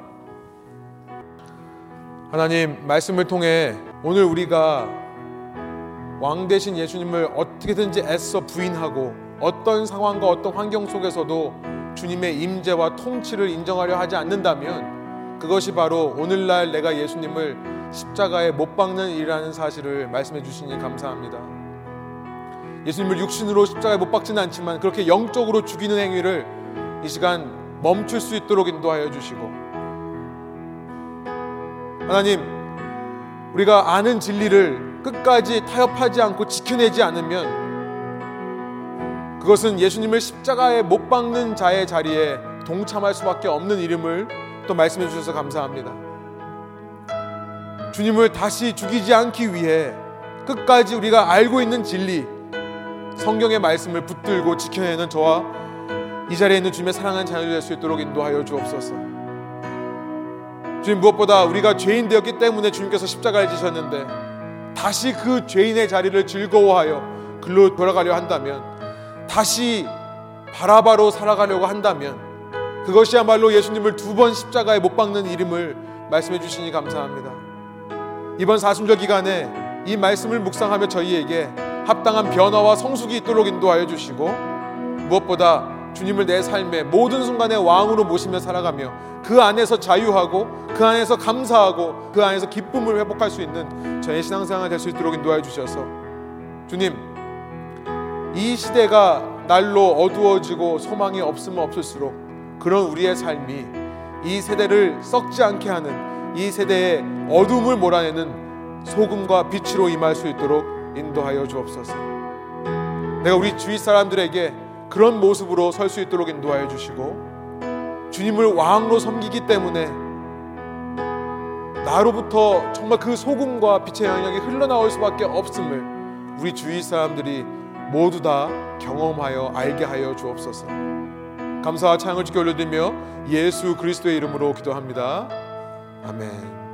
Speaker 1: 하나님 말씀을 통해 오늘 우리가 왕 대신 예수님을 어떻게든지 애써 부인하고 어떤 상황과 어떤 환경 속에서도 주님의 임재와 통치를 인정하려 하지 않는다면 그것이 바로 오늘날 내가 예수님을 십자가에 못 박는 일이라는 사실을 말씀해 주시니 감사합니다. 예수님을 육신으로 십자가에 못 박지는 않지만 그렇게 영적으로 죽이는 행위를 이 시간 멈출 수 있도록 인도하여 주시고 하나님, 우리가 아는 진리를 끝까지 타협하지 않고 지켜내지 않으면 그것은 예수님을 십자가에 못 박는 자의 자리에 동참할 수밖에 없는 이름을 또 말씀해 주셔서 감사합니다. 주님을 다시 죽이지 않기 위해 끝까지 우리가 알고 있는 진리, 성경의 말씀을 붙들고 지켜내는 저와 이 자리에 있는 주님의 사랑하는 자녀들 될수 있도록 인도하여 주옵소서. 주님 무엇보다 우리가 죄인 되었기 때문에 주님께서 십자가를 지셨는데 다시 그 죄인의 자리를 즐거워하여 글로 돌아가려 한다면 다시 바라바로 살아가려고 한다면 그것이야말로 예수님을 두 번 십자가에 못 박는 이름을 말씀해 주시니 감사합니다. 이번 사순절 기간에 이 말씀을 묵상하며 저희에게 합당한 변화와 성숙이 있도록 인도하여 주시고 무엇보다 주님을 내 삶의 모든 순간에 왕으로 모시며 살아가며 그 안에서 자유하고 그 안에서 감사하고 그 안에서 기쁨을 회복할 수 있는 저의 신앙생활 될 수 있도록 인도하여 주셔서 주님 이 시대가 날로 어두워지고 소망이 없으면 없을수록 그런 우리의 삶이 이 세대를 썩지 않게 하는 이 세대의 어둠을 몰아내는 소금과 빛으로 임할 수 있도록 인도하여 주옵소서. 내가 우리 주위 사람들에게 그런 모습으로 설 수 있도록 인도하여 주시고 주님을 왕으로 섬기기 때문에 나로부터 정말 그 소금과 빛의 영향이 흘러나올 수밖에 없음을 우리 주위 사람들이 모두 다 경험하여 알게 하여 주옵소서. 감사와 창을 지켜 올려드리며 예수 그리스도의 이름으로 기도합니다. 아멘.